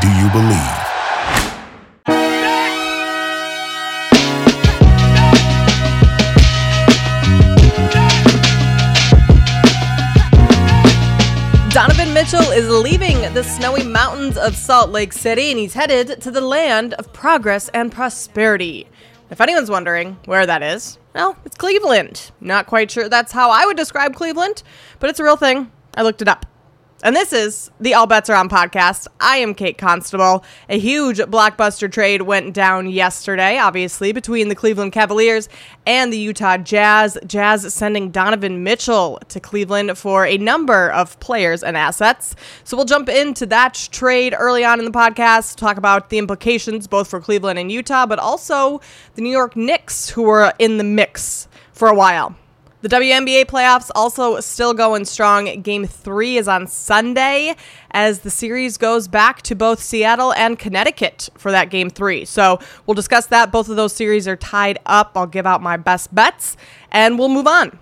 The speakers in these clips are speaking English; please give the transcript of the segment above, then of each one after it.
Do you believe? Donovan Mitchell is leaving the snowy mountains of Salt Lake City and he's headed to the land of progress and prosperity. If anyone's wondering where that is, well, it's Cleveland. Not quite sure that's how I would describe Cleveland, but it's a real thing. I looked it up. And this is the All Bets Are On podcast. I am Kate Constable. A huge blockbuster trade went down yesterday, obviously, between the Cleveland Cavaliers and the Utah Jazz. Jazz sending Donovan Mitchell to Cleveland for a number of players and assets. So we'll jump into that trade early on in the podcast, talk about the implications both for Cleveland and Utah, but also the New York Knicks, who were in the mix for a while. The WNBA playoffs also still going strong. Game three is on Sunday as the series goes back to both Seattle and Connecticut for that game three. So we'll discuss that. Both of those series are tied up. I'll give out my best bets and we'll move on.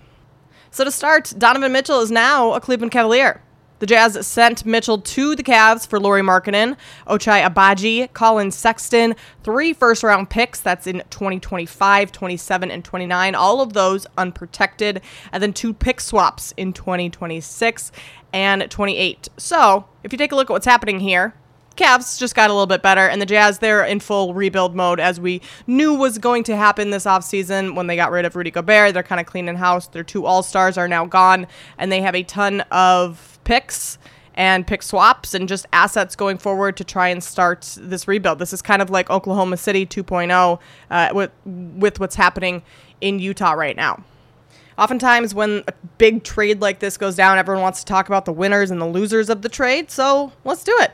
So to start, Donovan Mitchell is now a Cleveland Cavalier. The Jazz sent Mitchell to the Cavs for Lauri Markkanen, Ochai Agbaji, Collin Sexton, three first round picks. That's in 2025, 27, and 29. All of those unprotected. And then two pick swaps in 2026 and 28. So if you take a look at what's happening here, Cavs just got a little bit better, and the Jazz, they're in full rebuild mode, as we knew was going to happen this offseason when they got rid of Rudy Gobert. They're kind of cleaning house. Their two All Stars are now gone, and they have a ton of picks and pick swaps and just assets going forward to try and start this rebuild. This is kind of like Oklahoma City 2.0 uh, with, with what's happening in Utah right now. Oftentimes, when a big trade like this goes down, everyone wants to talk about the winners and the losers of the trade. So let's do it.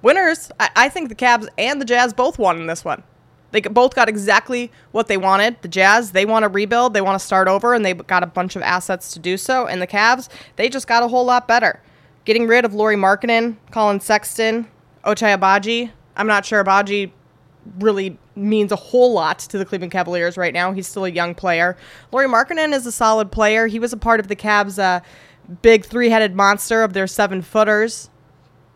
Winners, I, I think the Cavs and the Jazz both won in this one. They both got exactly what they wanted. The Jazz, they want to rebuild, they want to start over, and they got a bunch of assets to do so. And the Cavs, they just got a whole lot better. Getting rid of Lauri Markkanen, Collin Sexton, Ochai Agbaji. I'm not sure Agbaji really means a whole lot to the Cleveland Cavaliers right now. He's still a young player. Lauri Markkanen is a solid player. He was a part of the Cavs' uh, big three-headed monster of their seven footers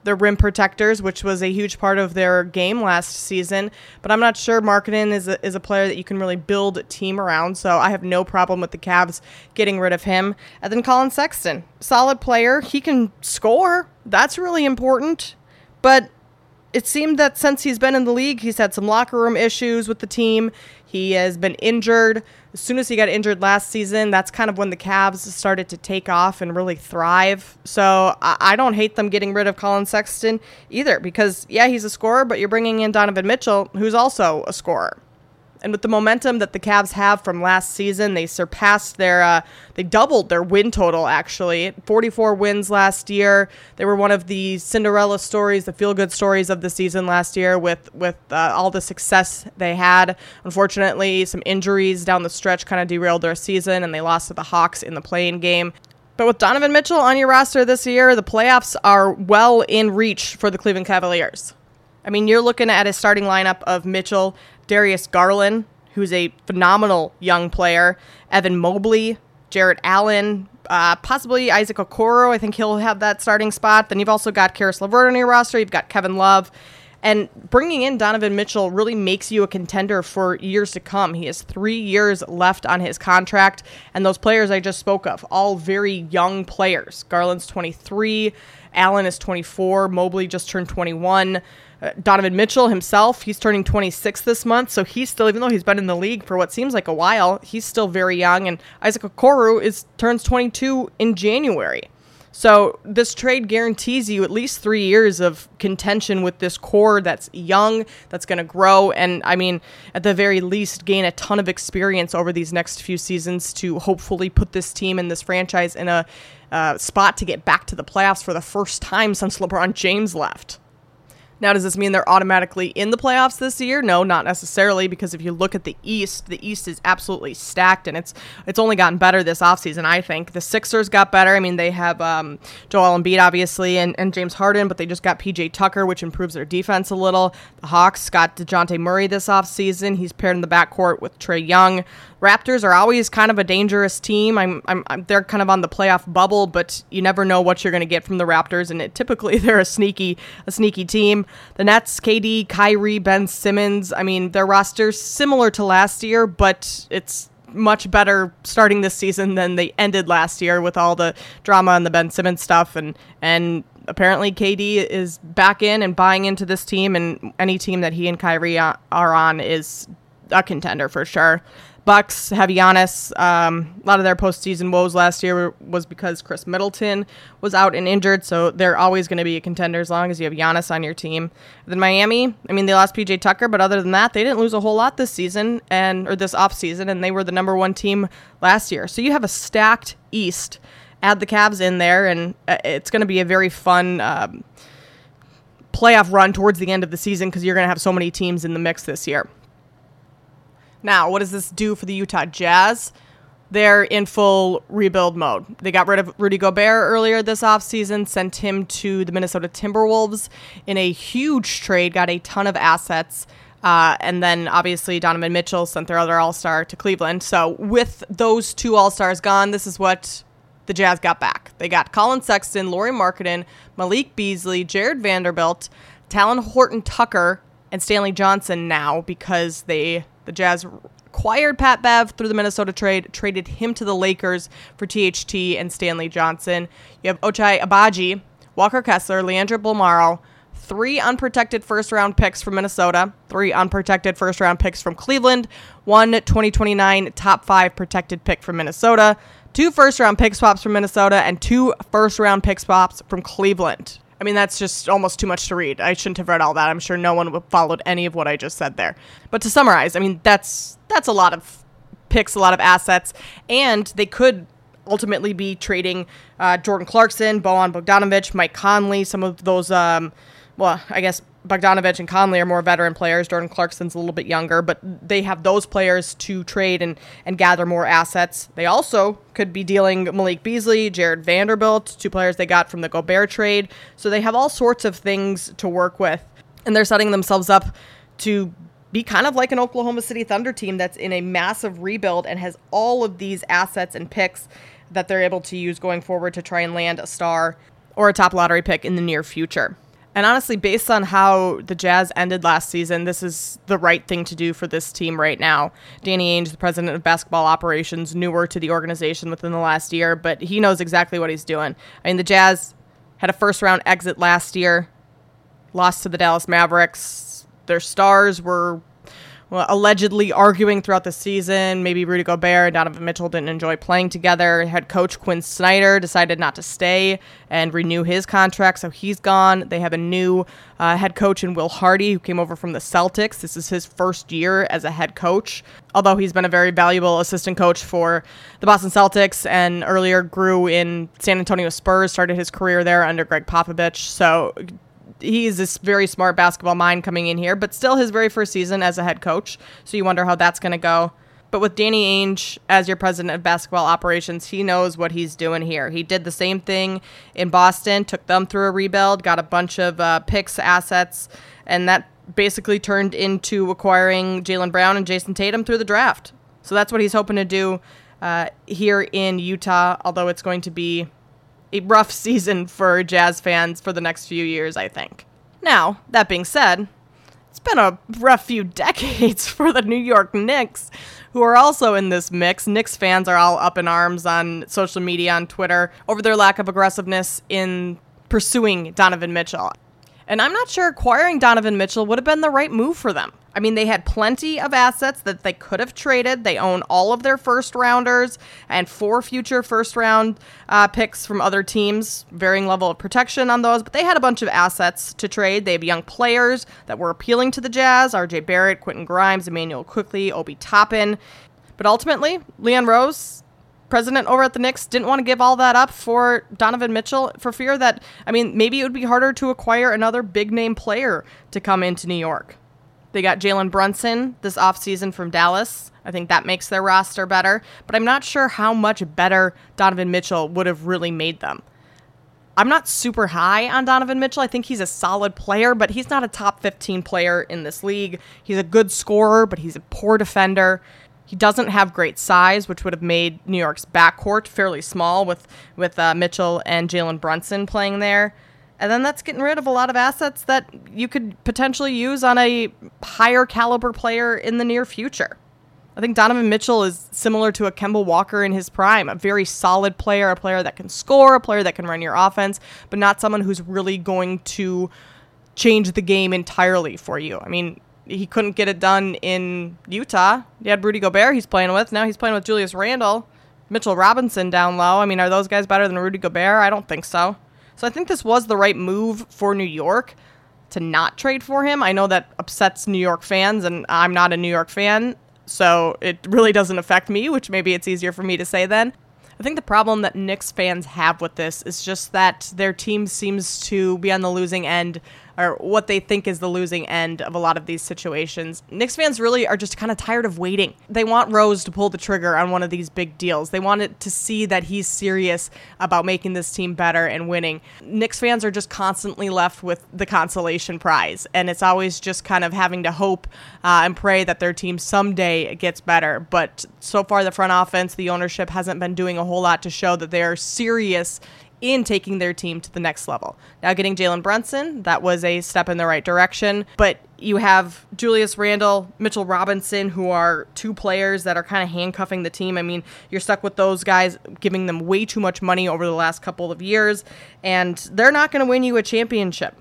the rim protectors, which was a huge part of their game last season. But I'm not sure Markkanen is a, is a player that you can really build a team around. So I have no problem with the Cavs getting rid of him. And then Collin Sexton, solid player. He can score. That's really important. But it seemed that since he's been in the league, he's had some locker room issues with the team. He has been injured. As soon as he got injured last season, that's kind of when the Cavs started to take off and really thrive. So I, don't hate them getting rid of Collin Sexton either because, yeah, he's a scorer, but you're bringing in Donovan Mitchell, who's also a scorer. And with the momentum that the Cavs have from last season, they surpassed their, uh, they doubled their win total actually. 44 wins last year. They were one of the Cinderella stories, the feel good stories of the season last year with, with uh, all the success they had. Unfortunately, some injuries down the stretch kind of derailed their season and they lost to the Hawks in the play-in game. But with Donovan Mitchell on your roster this year, the playoffs are well in reach for the Cleveland Cavaliers. I mean, you're looking at a starting lineup of Mitchell, Darius Garland, who's a phenomenal young player, Evan Mobley, Jarrett Allen, uh, possibly Isaac Okoro. I think he'll have that starting spot. Then you've also got Caris LeVert on your roster. You've got Kevin Love. And bringing in Donovan Mitchell really makes you a contender for years to come. He has three years left on his contract. And those players I just spoke of, all very young players. Garland's 23, Allen is 24, Mobley just turned 21. Uh, Donovan Mitchell himself, he's turning 26 this month, so he's still, even though he's been in the league for what seems like a while, he's still very young. And Isaac Okoro is turns 22 in January. So this trade guarantees you at least three years of contention with this core that's young, that's going to grow, and I mean, at the very least, gain a ton of experience over these next few seasons to hopefully put this team and this franchise in a uh, spot to get back to the playoffs for the first time since LeBron James left. Now, does this mean they're automatically in the playoffs this year? No, not necessarily, because if you look at the East, the East is absolutely stacked, and it's it's only gotten better this offseason, I think. The Sixers got better. I mean, they have um, Joel Embiid, obviously, and, and James Harden, but they just got PJ Tucker, which improves their defense a little. The Hawks got DeJounte Murray this offseason. He's paired in the backcourt with Trae Young. Raptors are always kind of a dangerous team. I'm, I'm, I'm they're kind of on the playoff bubble, but you never know what you're going to get from the Raptors, and it, typically they're a sneaky a sneaky team. The Nets, KD, Kyrie, Ben Simmons. I mean, their roster's similar to last year, but it's much better starting this season than they ended last year with all the drama and the Ben Simmons stuff and and apparently KD is back in and buying into this team and any team that he and Kyrie are on is a contender for sure. Bucks have Giannis. Um, a lot of their postseason woes last year was because Khris Middleton was out and injured, so they're always going to be a contender as long as you have Giannis on your team. Then Miami, I mean, they lost PJ Tucker, but other than that, they didn't lose a whole lot this season and or this off season, and they were the number one team last year. So you have a stacked East. Add the Cavs in there, and uh, it's going to be a very fun. Um, playoff run towards the end of the season because you're going to have so many teams in the mix this year. Now, what does this do for the Utah Jazz? They're in full rebuild mode. They got rid of Rudy Gobert earlier this offseason, sent him to the Minnesota Timberwolves in a huge trade, got a ton of assets. Uh, and then obviously Donovan Mitchell sent their other All Star to Cleveland. So with those two All Stars gone, this is what the Jazz got back. They got Collin Sexton, Lauri Markkanen, Malik Beasley, Jarred Vanderbilt, Talen Horton Tucker, and Stanley Johnson now because they the Jazz acquired Pat Bev through the Minnesota trade, traded him to the Lakers for THT and Stanley Johnson. You have Ochai Agbaji, Walker Kessler, Leandro Bolmaro, three unprotected first round picks from Minnesota, three unprotected first round picks from Cleveland, one 2029 top five protected pick from Minnesota, two first round pick swaps from Minnesota, and two first round pick swaps from Cleveland. I mean, that's just almost too much to read. I shouldn't have read all that. I'm sure no one followed any of what I just said there. But to summarize, I mean, that's that's a lot of picks, a lot of assets, and they could ultimately be trading uh, Jordan Clarkson, Bojan Bogdanovic, Mike Conley, some of those. Um, well, I guess Bogdanovic and Conley are more veteran players. Jordan Clarkson's a little bit younger, but they have those players to trade and, and gather more assets. They also could be dealing Malik Beasley, Jarred Vanderbilt, two players they got from the Gobert trade. So they have all sorts of things to work with, and they're setting themselves up to be kind of like an Oklahoma City Thunder team that's in a massive rebuild and has all of these assets and picks that they're able to use going forward to try and land a star or a top lottery pick in the near future. And honestly, based on how the Jazz ended last season, this is the right thing to do for this team right now. Danny Ainge, the president of basketball operations, newer to the organization within the last year, but he knows exactly what he's doing. I mean, the Jazz had a first round exit last year, lost to the Dallas Mavericks. Their stars were well, allegedly arguing throughout the season. Maybe Rudy Gobert and Donovan Mitchell didn't enjoy playing together. Head coach Quin Snyder decided not to stay and renew his contract, so he's gone. They have a new uh, head coach in Will Hardy, who came over from the Celtics. This is his first year as a head coach, although he's been a very valuable assistant coach for the Boston Celtics and earlier grew in San Antonio Spurs, started his career there under Gregg Popovich. So he's this very smart basketball mind coming in here, but still his very first season as a head coach. So you wonder how that's going to go. But with Danny Ainge as your president of basketball operations, he knows what he's doing here. He did the same thing in Boston, took them through a rebuild, got a bunch of uh, picks, assets, and that basically turned into acquiring Jaylen Brown and Jayson Tatum through the draft. So that's what he's hoping to do uh, here in Utah, although it's going to be a rough season for Jazz fans for the next few years, I think. Now, that being said, it's been a rough few decades for the New York Knicks, who are also in this mix. Knicks fans are all up in arms on social media, on Twitter, over their lack of aggressiveness in pursuing Donovan Mitchell. And I'm not sure acquiring Donovan Mitchell would have been the right move for them. I mean, they had plenty of assets that they could have traded. They own all of their first rounders and four future first round uh, picks from other teams, varying level of protection on those. But they had a bunch of assets to trade. They have young players that were appealing to the Jazz RJ Barrett, Quentin Grimes, Immanuel Quickley, Obi Toppin. But ultimately, Leon Rose president over at the Knicks didn't want to give all that up for Donovan Mitchell for fear that, I mean, maybe it would be harder to acquire another big name player to come into New York. They got Jalen Brunson this offseason from Dallas. I think that makes their roster better, but I'm not sure how much better Donovan Mitchell would have really made them. I'm not super high on Donovan Mitchell. I think he's a solid player, but he's not a top 15 player in this league. He's a good scorer, but he's a poor defender. He doesn't have great size, which would have made New York's backcourt fairly small with with uh, Mitchell and Jalen Brunson playing there. And then that's getting rid of a lot of assets that you could potentially use on a higher caliber player in the near future. I think Donovan Mitchell is similar to a Kemba Walker in his prime, a very solid player, a player that can score, a player that can run your offense, but not someone who's really going to change the game entirely for you. I mean, he couldn't get it done in Utah. He had Rudy Gobert he's playing with. Now he's playing with Julius Randle, Mitchell Robinson down low. I mean, are those guys better than Rudy Gobert? I don't think so. So I think this was the right move for New York to not trade for him. I know that upsets New York fans, and I'm not a New York fan so it really doesn't affect me, which maybe it's easier for me to say then. I think the problem that Knicks fans have with this is just that their team seems to be on the losing end or what they think is the losing end of a lot of these situations. Knicks fans really are just kind of tired of waiting. They want Rose to pull the trigger on one of these big deals. They want it to see that he's serious about making this team better and winning. Knicks fans are just constantly left with the consolation prize, and it's always just kind of having to hope uh, and pray that their team someday gets better. But so far, the front offense, the ownership hasn't been doing a whole lot to show that they are serious in taking their team to the next level. Now, getting Jalen Brunson, that was a step in the right direction, but you have Julius Randle, Mitchell Robinson, who are two players that are kind of handcuffing the team. I mean, you're stuck with those guys, giving them way too much money over the last couple of years, and they're not going to win you a championship.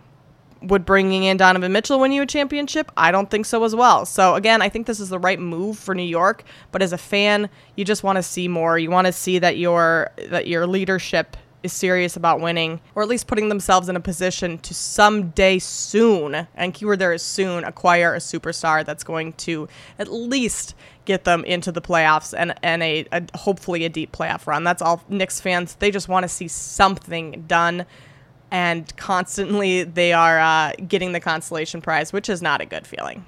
Would bringing in Donovan Mitchell win you a championship? I don't think so as well. So again, I think this is the right move for New York. But as a fan, you just want to see more. You want to see that your that your leadership is serious about winning, or at least putting themselves in a position to someday soon, and keyword there is soon, acquire a superstar that's going to at least get them into the playoffs and, and a, a hopefully a deep playoff run. That's all Knicks fans. They just want to see something done. And constantly they are uh, getting the consolation prize, which is not a good feeling.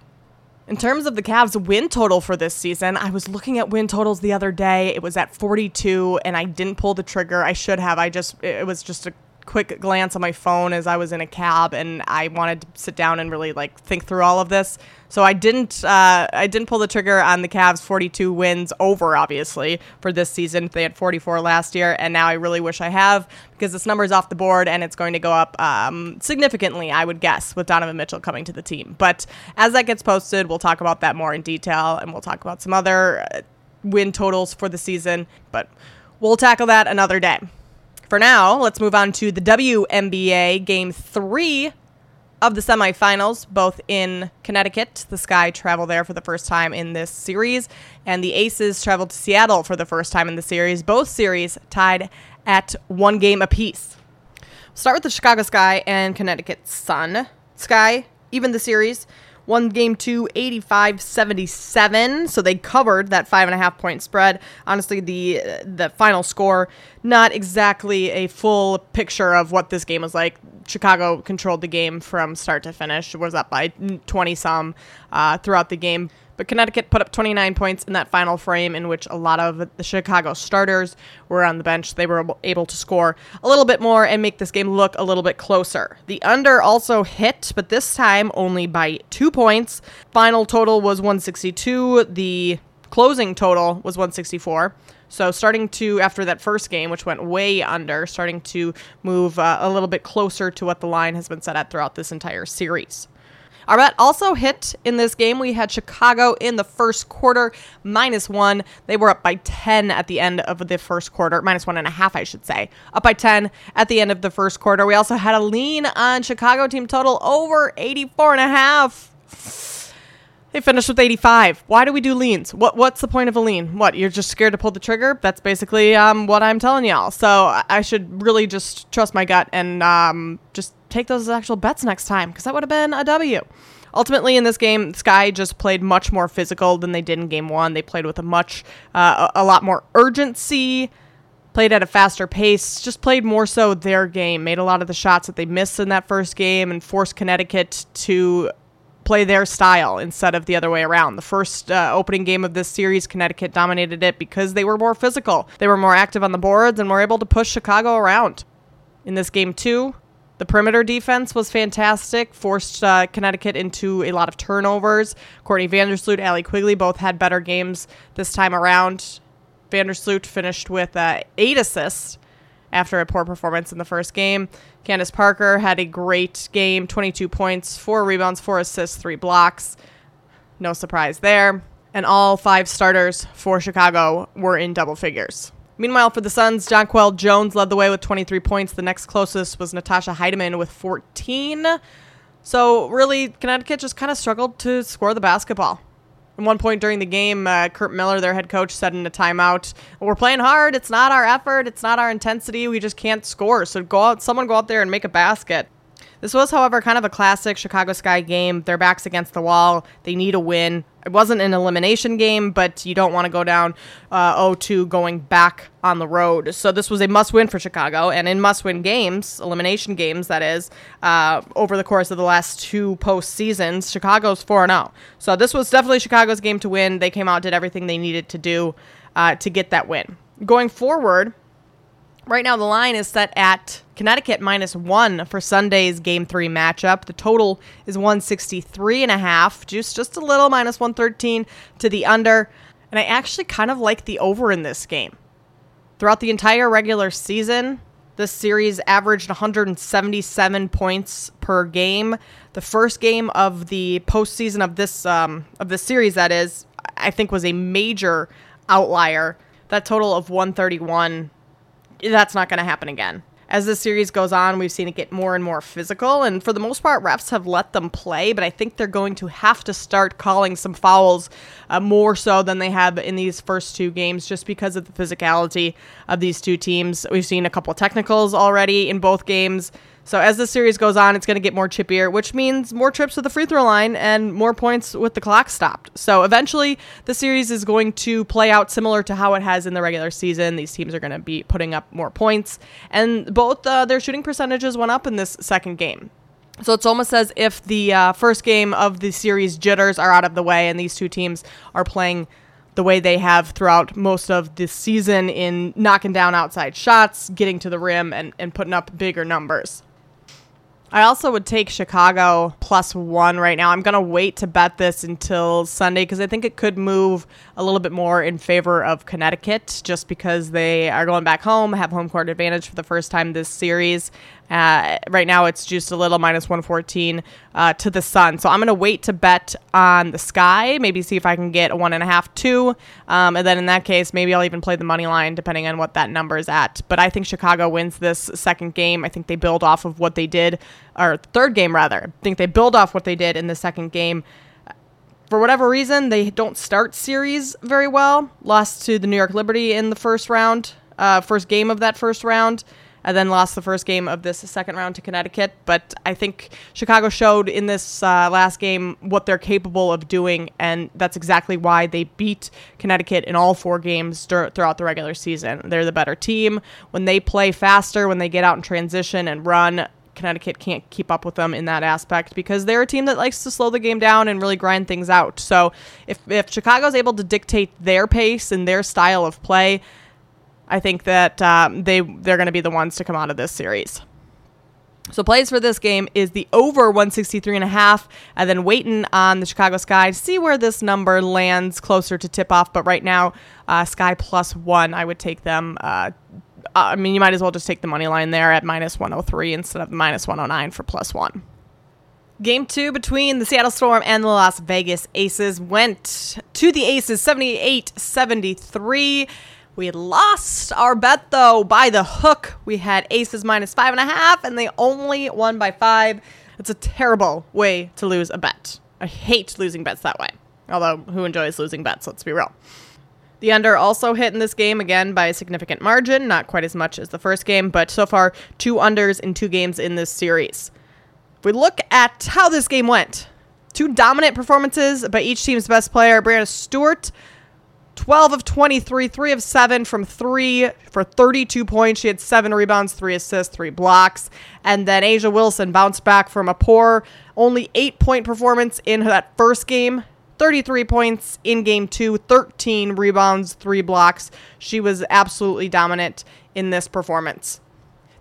In terms of the Cavs win total for this season, I was looking at win totals the other day. It was at 42 and I didn't pull the trigger. I should have. I just it was just a quick glance on my phone as I was in a cab and I wanted to sit down and really like think through all of this. So I didn't uh, I didn't pull the trigger on the Cavs 42 wins over obviously for this season. They had 44 last year and now I really wish I have because this number is off the board and it's going to go up um, significantly I would guess with Donovan Mitchell coming to the team. But as that gets posted, we'll talk about that more in detail and we'll talk about some other uh, win totals for the season, but we'll tackle that another day. For now, let's move on to the WNBA Game 3 of the semifinals, both in Connecticut. The Sky travel there for the first time in this series, and the Aces travel to Seattle for the first time in the series. Both series tied at one game apiece. Start with the Chicago Sky and Connecticut Sun. Sky, even the series, won game two 85 77 so they covered that five and a half point spread. Honestly the the final score not exactly a full picture of what this game was like. Chicago controlled the game from start to finish. Was up by 20 some uh, throughout the game but Connecticut put up 29 points in that final frame, in which a lot of the Chicago starters were on the bench. They were able to score a little bit more and make this game look a little bit closer. The under also hit, but this time only by two points. Final total was 162. The closing total was 164. So starting to after that first game, which went way under, starting to move uh, a little bit closer to what the line has been set at throughout this entire series. Our bet also hit in this game. We had Chicago in the first quarter, minus one. They were up by 10 at the end of the first quarter, minus one and a half, I should say. Up by 10 at the end of the first quarter. We also had a lean on Chicago team total over 84 and a half. They finished with 85. Why do we do leans? What What's the point of a lean? What you're just scared to pull the trigger? That's basically um, what I'm telling y'all. So I should really just trust my gut and um, just take those as actual bets next time because that would have been a W. Ultimately, in this game, Sky just played much more physical than they did in Game One. They played with a much, uh, a, lot more urgency, played at a faster pace, just played more so their game. Made a lot of the shots that they missed in that first game, and forced Connecticut to play their style instead of the other way around. The first uh, opening game of this series, Connecticut dominated it because they were more physical. They were more active on the boards and were able to push Chicago around. In this game, too, the perimeter defense was fantastic, forced uh, Connecticut into a lot of turnovers. Courtney Vandersloot, Allie Quigley both had better games this time around. Vandersloot finished with uh, eight assists, after a poor performance in the first game. Candace Parker had a great game 22 points, 4 rebounds, 4 assists, 3 blocks. No surprise there. And all five starters for Chicago were in double figures. Meanwhile, for the Suns, Jonquel Jones led the way with 23 points. The next closest was Natisha Hiedeman with 14. So, really, Connecticut just kind of struggled to score the basketball. At one point during the game, uh, Curt Miller, their head coach, said in a timeout, "We're playing hard. It's not our effort. It's not our intensity. We just can't score. So go out, someone go out there and make a basket." This was, however, kind of a classic Chicago Sky game. Their backs against the wall. They need a win. It wasn't an elimination game, but you don't want to go down uh, 0-2 going back on the road. So this was a must-win for Chicago, and in must-win games, elimination games, that is, uh, over the course of the last two postseasons, Chicago's 4-0. So this was definitely Chicago's game to win. They came out, did everything they needed to do uh, to get that win. Going forward, Right now, the line is set at Connecticut minus one for Sunday's game three matchup. The total is 163 and a half, just, just a little minus 113 to the under. And I actually kind of like the over in this game. Throughout the entire regular season, this series averaged 177 points per game. The first game of the postseason of this um, of this series, that is, I think was a major outlier. That total of 131 that's not going to happen again. As the series goes on, we've seen it get more and more physical, and for the most part, refs have let them play, but I think they're going to have to start calling some fouls uh, more so than they have in these first two games just because of the physicality of these two teams. We've seen a couple technicals already in both games. So as the series goes on, it's going to get more chippier, which means more trips to the free throw line and more points with the clock stopped. So eventually, the series is going to play out similar to how it has in the regular season. These teams are going to be putting up more points, and both uh, their shooting percentages went up in this second game. So it's almost as if the uh, first game of the series jitters are out of the way, and these two teams are playing the way they have throughout most of this season in knocking down outside shots, getting to the rim, and, and putting up bigger numbers. I also would take Chicago plus one right now. I'm going to wait to bet this until Sunday because I think it could move a little bit more in favor of Connecticut just because they are going back home, have home court advantage for the first time this series. Uh, right now, it's just a little minus 114 uh, to the Sun. So I'm going to wait to bet on the Sky, maybe see if I can get a one and a half, two. Um, and then in that case, maybe I'll even play the money line depending on what that number is at. But I think Chicago wins this second game. I think they build off of what they did, or third game rather. I think they build off what they did in the second game for whatever reason, they don't start series very well. Lost to the New York Liberty in the first round, uh, first game of that first round and then lost the first game of this second round to Connecticut. But I think Chicago showed in this uh, last game what they're capable of doing, and that's exactly why they beat Connecticut in all four games dur- throughout the regular season. They're the better team. When they play faster, when they get out in transition and run, Connecticut can't keep up with them in that aspect because they're a team that likes to slow the game down and really grind things out. So if, if Chicago's able to dictate their pace and their style of play, I think that um, they they're going to be the ones to come out of this series. So plays for this game is the over 163 and a half, and then waiting on the Chicago Sky to see where this number lands closer to tip off. But right now, uh, Sky plus one, I would take them. Uh, Uh, I mean, you might as well just take the money line there at minus 103 instead of minus 109 for plus one. Game two between the Seattle Storm and the Las Vegas Aces went to the Aces 78 73. We lost our bet though by the hook. We had aces minus five and a half, and they only won by five. It's a terrible way to lose a bet. I hate losing bets that way. Although, who enjoys losing bets? Let's be real. The under also hit in this game again by a significant margin, not quite as much as the first game, but so far two unders in two games in this series. If we look at how this game went, two dominant performances by each team's best player. Breanna Stewart 12 of 23, 3 of 7 from 3 for 32 points. She had 7 rebounds, 3 assists, 3 blocks. And then A'ja Wilson bounced back from a poor, only 8 point performance in that first game. 33 points in game 2, 13 rebounds, 3 blocks. She was absolutely dominant in this performance.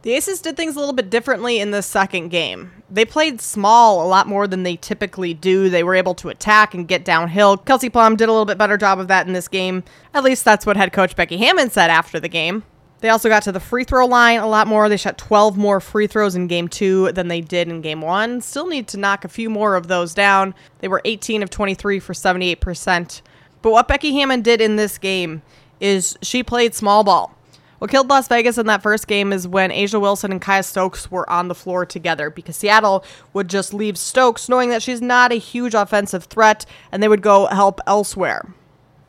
The Aces did things a little bit differently in the second game. They played small a lot more than they typically do. They were able to attack and get downhill. Kelsey Plum did a little bit better job of that in this game. At least that's what head coach Becky Hammon said after the game. They also got to the free throw line a lot more. They shot 12 more free throws in game two than they did in game one. Still need to knock a few more of those down. They were 18 of 23 for 78%. But what Becky Hammon did in this game is she played small ball. What killed Las Vegas in that first game is when A'ja Wilson and Kiah Stokes were on the floor together because Seattle would just leave Stokes knowing that she's not a huge offensive threat and they would go help elsewhere.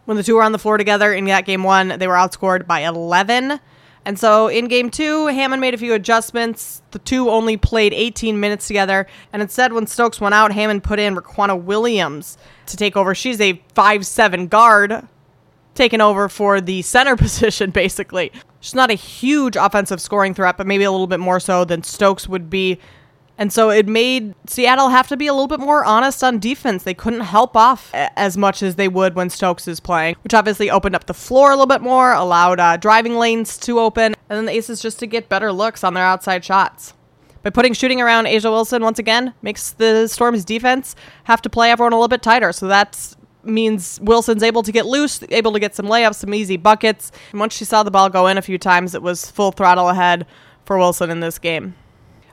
When the two were on the floor together in that game one, they were outscored by 11 and so in game two, Hammon made a few adjustments. The two only played 18 minutes together. And instead, when Stokes went out, Hammon put in Riquna Williams to take over. She's a 5 7 guard, taking over for the center position, basically. She's not a huge offensive scoring threat, but maybe a little bit more so than Stokes would be and so it made Seattle have to be a little bit more honest on defense. They couldn't help off as much as they would when Stokes is playing, which obviously opened up the floor a little bit more, allowed uh, driving lanes to open, and then the Aces just to get better looks on their outside shots. By putting shooting around A'ja Wilson once again makes the Storm's defense have to play everyone a little bit tighter. So that means Wilson's able to get loose, able to get some layups, some easy buckets. And once she saw the ball go in a few times, it was full throttle ahead for Wilson in this game.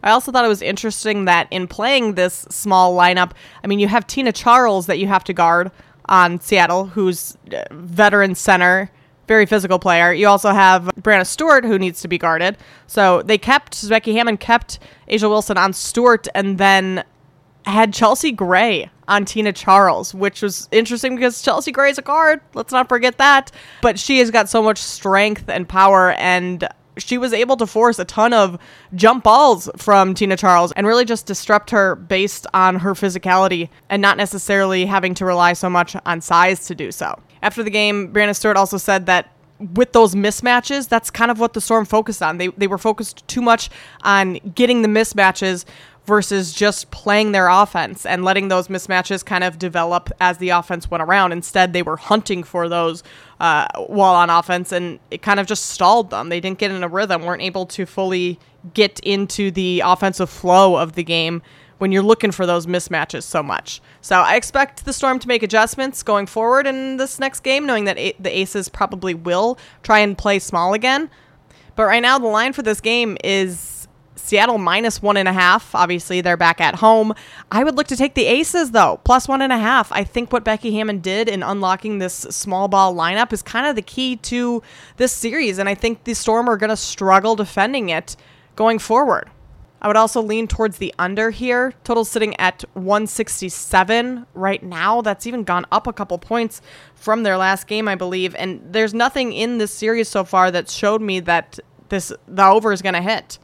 I also thought it was interesting that in playing this small lineup, I mean, you have Tina Charles that you have to guard on Seattle, who's veteran center, very physical player. You also have Breanna Stewart, who needs to be guarded. So they kept, Becky Hammon, kept A'ja Wilson on Stewart and then had Chelsea Gray on Tina Charles, which was interesting because Chelsea Gray is a guard. Let's not forget that. But she has got so much strength and power, and she was able to force a ton of jump balls from Tina Charles and really just disrupt her based on her physicality and not necessarily having to rely so much on size to do so. After the game, Breanna Stewart also said that with those mismatches, that's kind of what the Storm focused on. They, they were focused too much on getting the mismatches versus just playing their offense and letting those mismatches kind of develop as the offense went around. Instead, they were hunting for those uh, while on offense, and it kind of just stalled them. They didn't get in a rhythm, weren't able to fully get into the offensive flow of the game when you're looking for those mismatches so much. So I expect the Storm to make adjustments going forward in this next game, knowing that a- the Aces probably will try and play small again. But right now, the line for this game is Seattle minus one and a half. Obviously, they're back at home. I would look to take the Aces, though, plus one and a half. I think what Becky Hammon did in unlocking this small ball lineup is kind of the key to this series. And I think the Storm are going to struggle defending it going forward. I would also lean towards the under here. Total sitting at 167 right now. That's even gone up a couple points from their last game, I believe. And there's nothing in this series so far that showed me that this the over is going to hit.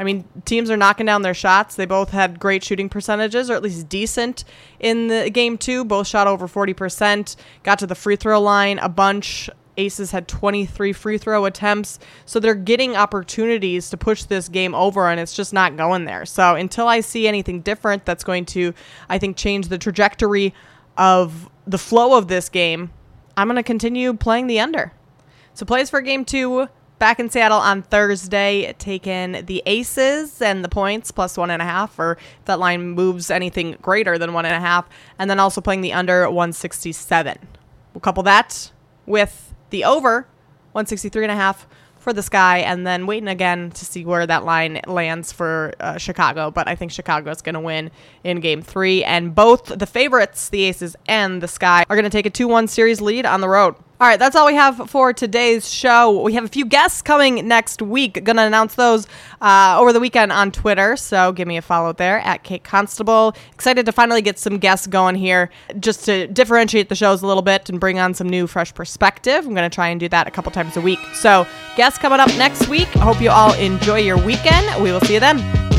I mean, teams are knocking down their shots. They both had great shooting percentages, or at least decent in the game two. Both shot over 40%, got to the free throw line a bunch. Aces had 23 free throw attempts. So they're getting opportunities to push this game over, and it's just not going there. So until I see anything different that's going to, I think, change the trajectory of the flow of this game, I'm going to continue playing the under. So plays for game two back in Seattle on Thursday, taking the Aces and the points plus one and a half, or if that line moves anything greater than one and a half, and then also playing the under 167. We'll couple that with the over 163 and a half for the sky and then waiting again to see where that line lands for uh, Chicago. But I think Chicago is going to win in game three. And both the favorites, the Aces and the Sky, are going to take a 2 1 series lead on the road. All right, that's all we have for today's show. We have a few guests coming next week. Gonna announce those uh, over the weekend on Twitter, so give me a follow there at Kate Constable. Excited to finally get some guests going here, just to differentiate the shows a little bit and bring on some new, fresh perspective. I'm gonna try and do that a couple times a week. So, guests coming up next week. I hope you all enjoy your weekend. We will see you then.